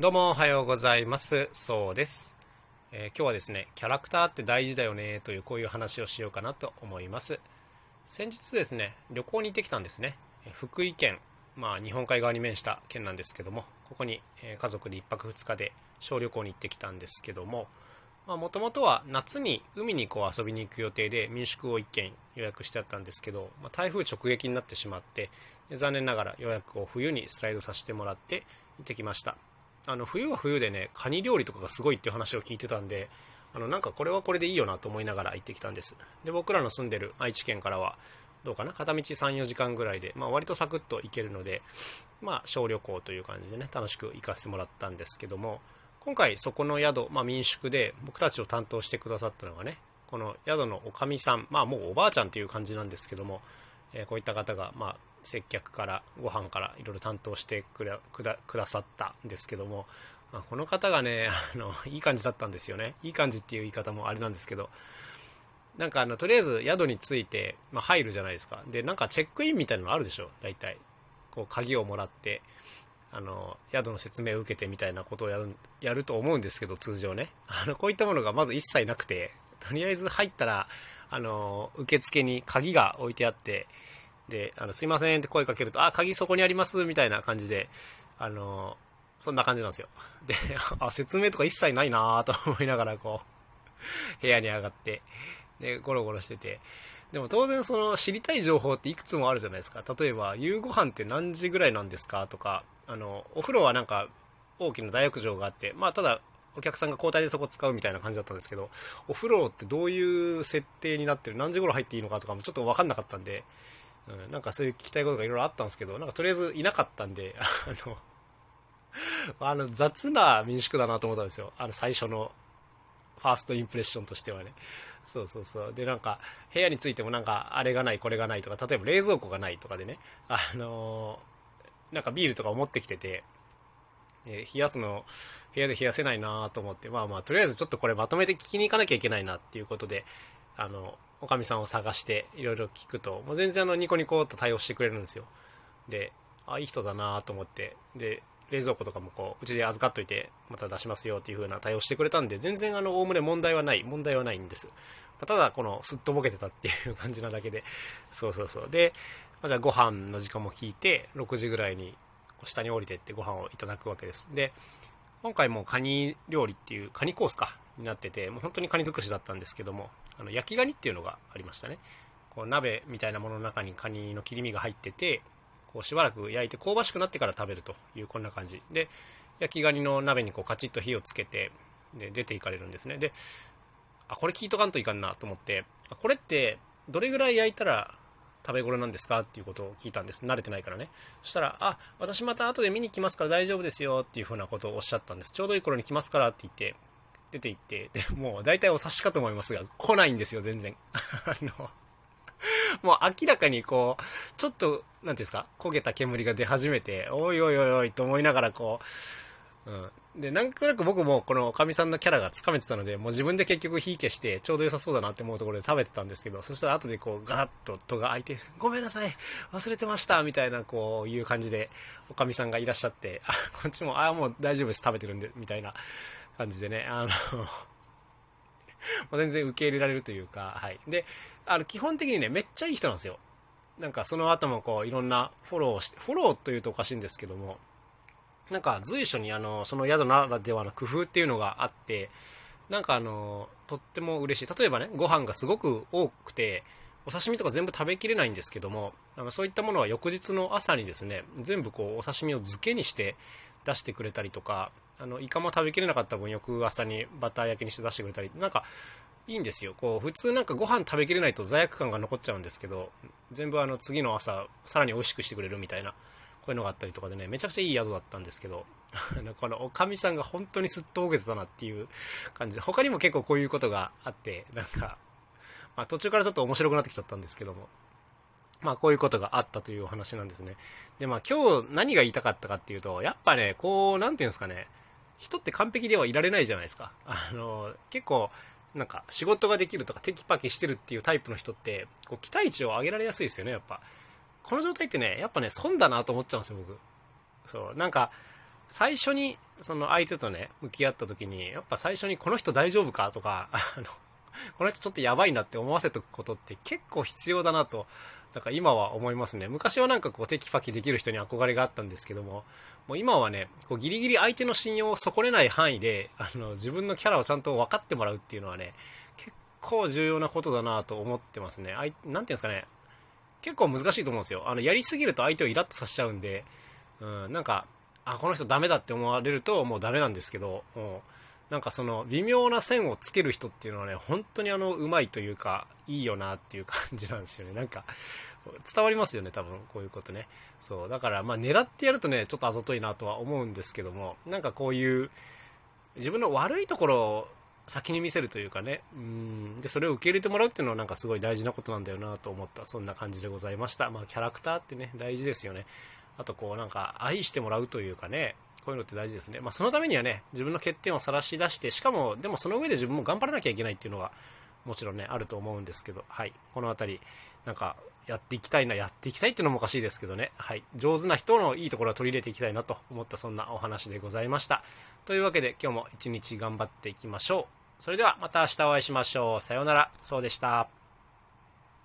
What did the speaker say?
どうもおはようございます。そうです、えー、今日はですねキャラクターって大事だよねというこういう話をしようかなと思います。先日ですね旅行に行ってきたんですね。福井県まあ日本海側に面した県なんですけどもここに家族で1泊2日で小旅行に行ってきたんですけどももともとは夏に海にこう遊びに行く予定で民宿を1軒予約してあったんですけど、まあ、台風直撃になってしまって残念ながら予約を冬にスライドさせてもらって行ってきました。あの冬は冬でねカニ料理とかがすごいっていう話を聞いてたんであのなんかこれはこれでいいよなと思いながら行ってきたんです。で僕らの住んでる愛知県からはどうかな片道34時間ぐらいで、まあ、割とサクッと行けるので、まあ、小旅行という感じでね楽しく行かせてもらったんですけども今回そこの宿、まあ、民宿で僕たちを担当してくださったのがねこの宿のおかみさんまあもうおばあちゃんっていう感じなんですけども、えー、こういった方が、まあ、接客からご飯からいろいろ担当してくだくださったんですけども、まあ、この方がね あのいい感じだったんですよね。いい感じっていう言い方もあれなんですけどなんかあのとりあえず宿に着いて、まあ、入るじゃないですか。でなんかチェックインみたいなのあるでしょ？大体。こう鍵をもらってあの宿の説明を受けてみたいなことをやるやると思うんですけど通常ね。あのこういったものがまず一切なくてとりあえず入ったらあの受付に鍵が置いてあってであのすいませんって声かけるとあ鍵そこにありますみたいな感じであのそんな感じなんですよ。であ説明とか一切ないなと思いながらこう部屋に上がってでゴロゴロしてて。でも当然その知りたい情報っていくつもあるじゃないですか。例えば夕ご飯って何時ぐらいなんですかとかあのお風呂はなんか大きな大浴場があってまあただお客さんが交代でそこ使うみたいな感じだったんですけどお風呂ってどういう設定になってる何時頃入っていいのかとかもちょっと分かんなかったんで、うん、なんかそういう聞きたいことがいろいろあったんですけどなんかとりあえずいなかったんで あのあの雑な民宿だなと思ったんですよ。あの最初のファーストインプレッションとしてはね。そうそうそう。でなんか部屋についてもなんかあれがないこれがないとか例えば冷蔵庫がないとかでねあのなんかビールとかを持ってきてて、え、冷やすの部屋で冷やせないなと思って、まあまあ、とりあえずちょっとこれまとめて聞きに行かなきゃいけないなっていうことで、あの、おかみさんを探していろいろ聞くと、もう全然あの、ニコニコと対応してくれるんですよ。で、あ、いい人だなと思って、で、冷蔵庫とかもこう、うちで預かっといて、また出しますよっていう風な対応してくれたんで、全然あの、おおむね問題はない、問題はないんです。まただ、この、すっとぼけてたっていう感じなだけで、そうそうそう。で、まあ、じゃあご飯の時間も聞いて、6時ぐらいに下に降りてってご飯をいただくわけです。で、今回もカニ料理っていう、カニコースか、になってて、もう本当にカニ尽くしだったんですけども、あの焼きガニっていうのがありましたね。こう鍋みたいなものの中にカニの切り身が入ってて、こうしばらく焼いて香ばしくなってから食べるというこんな感じで焼きガニの鍋にこうカチッと火をつけてで出ていかれるんですねであこれ聞いとかんといかんなと思ってこれってどれぐらい焼いたら食べ頃なんですかっていうことを聞いたんです。慣れてないからね。そしたら、あ、私また後で見に来ますから大丈夫ですよっていうふうなことをおっしゃったんです。ちょうどいい頃に来ますからって言って、出て行って、で、もう大体お察しかと思いますが、来ないんですよ、全然。あの、もう明らかにこう、ちょっと、なんていうんですか、焦げた煙が出始めて、おいおいおいおいと思いながらこう、うん。で、なんとなく僕もこのおかみさんのキャラがつかめてたので、もう自分で結局火消してちょうど良さそうだなって思うところで食べてたんですけど、そしたら後でこうガラッと戸が開いて、ごめんなさい忘れてましたみたいなこういう感じで、おかみさんがいらっしゃって、あ、こっちも、あ、もう大丈夫です食べてるんで、みたいな感じでね、あの もう全然受け入れられるというか、はい。で、あの、基本的にね、めっちゃいい人なんですよ。なんかその後もこう、いろんなフォローして、フォローというとおかしいんですけども、なんか随所にあのその宿ならではの工夫っていうのがあってなんかあのとっても嬉しい例えばねご飯がすごく多くてお刺身とか全部食べきれないんですけどもあのそういったものは翌日の朝にですね全部こうお刺身を漬けにして出してくれたりとかあのイカも食べきれなかった分翌朝にバター焼きにして出してくれたりなんかいいんですよこう普通なんかご飯食べきれないと罪悪感が残っちゃうんですけど全部あの次の朝さらに美味しくしてくれるみたいなこういうのがあったりとかでね、めちゃくちゃいい宿だったんですけど、あのこのおかみさんが本当にすっとぼけてたなっていう感じで、他にも結構こういうことがあって、なんか、まあ途中からちょっと面白くなってきちゃったんですけども、まあこういうことがあったというお話なんですね。で、まあ今日何が言いたかったかっていうと、やっぱね、こう、なんていうんですかね、人って完璧ではいられないじゃないですか。あの、結構、なんか仕事ができるとかテキパキしてるっていうタイプの人って、こう期待値を上げられやすいですよね、やっぱ。この状態ってね、やっぱね、損だなと思っちゃうんですよ、僕。そう、なんか、最初にその相手とね向き合った時にやっぱ最初にこの人大丈夫かとかあのこの人ちょっとやばいなって思わせておくことって結構必要だなとだから今は思いますね。昔はなんかこうテキパキできる人に憧れがあったんですけどももう今はねこうギリギリ相手の信用を損ねない範囲であの自分のキャラをちゃんと分かってもらうっていうのはね結構重要なことだなと思ってますね。あいなんていうんですかね。結構難しいと思うんですよ。あのやりすぎると相手をイラッとさせちゃうんで、うん、なんかあこの人ダメだって思われるともうダメなんですけど、もう、なんかその微妙な線をつける人っていうのはね本当にあのうまいというかいいよなっていう感じなんですよね。なんか伝わりますよね多分こういうことね。そうだからまあ狙ってやるとねちょっとあざといなとは思うんですけどもなんかこういう自分の悪いところを先に見せるというかねうんでそれを受け入れてもらうっていうのはなんかすごい大事なことなんだよなと思った。そんな感じでございました。まあキャラクターってね大事ですよね。あとこうなんか愛してもらうというかねこういうのって大事ですねまあそのためにはね自分の欠点を晒し出してしかもでもその上で自分も頑張らなきゃいけないっていうのはもちろんねあると思うんですけどはいこの辺りなんかやっていきたいな、やっていきたいっていうのもおかしいですけどね。はい。上手な人のいいところを取り入れていきたいなと思ったそんなお話でございました。というわけで今日も一日頑張っていきましょう。それではまた明日お会いしましょう。さようなら。そうでした。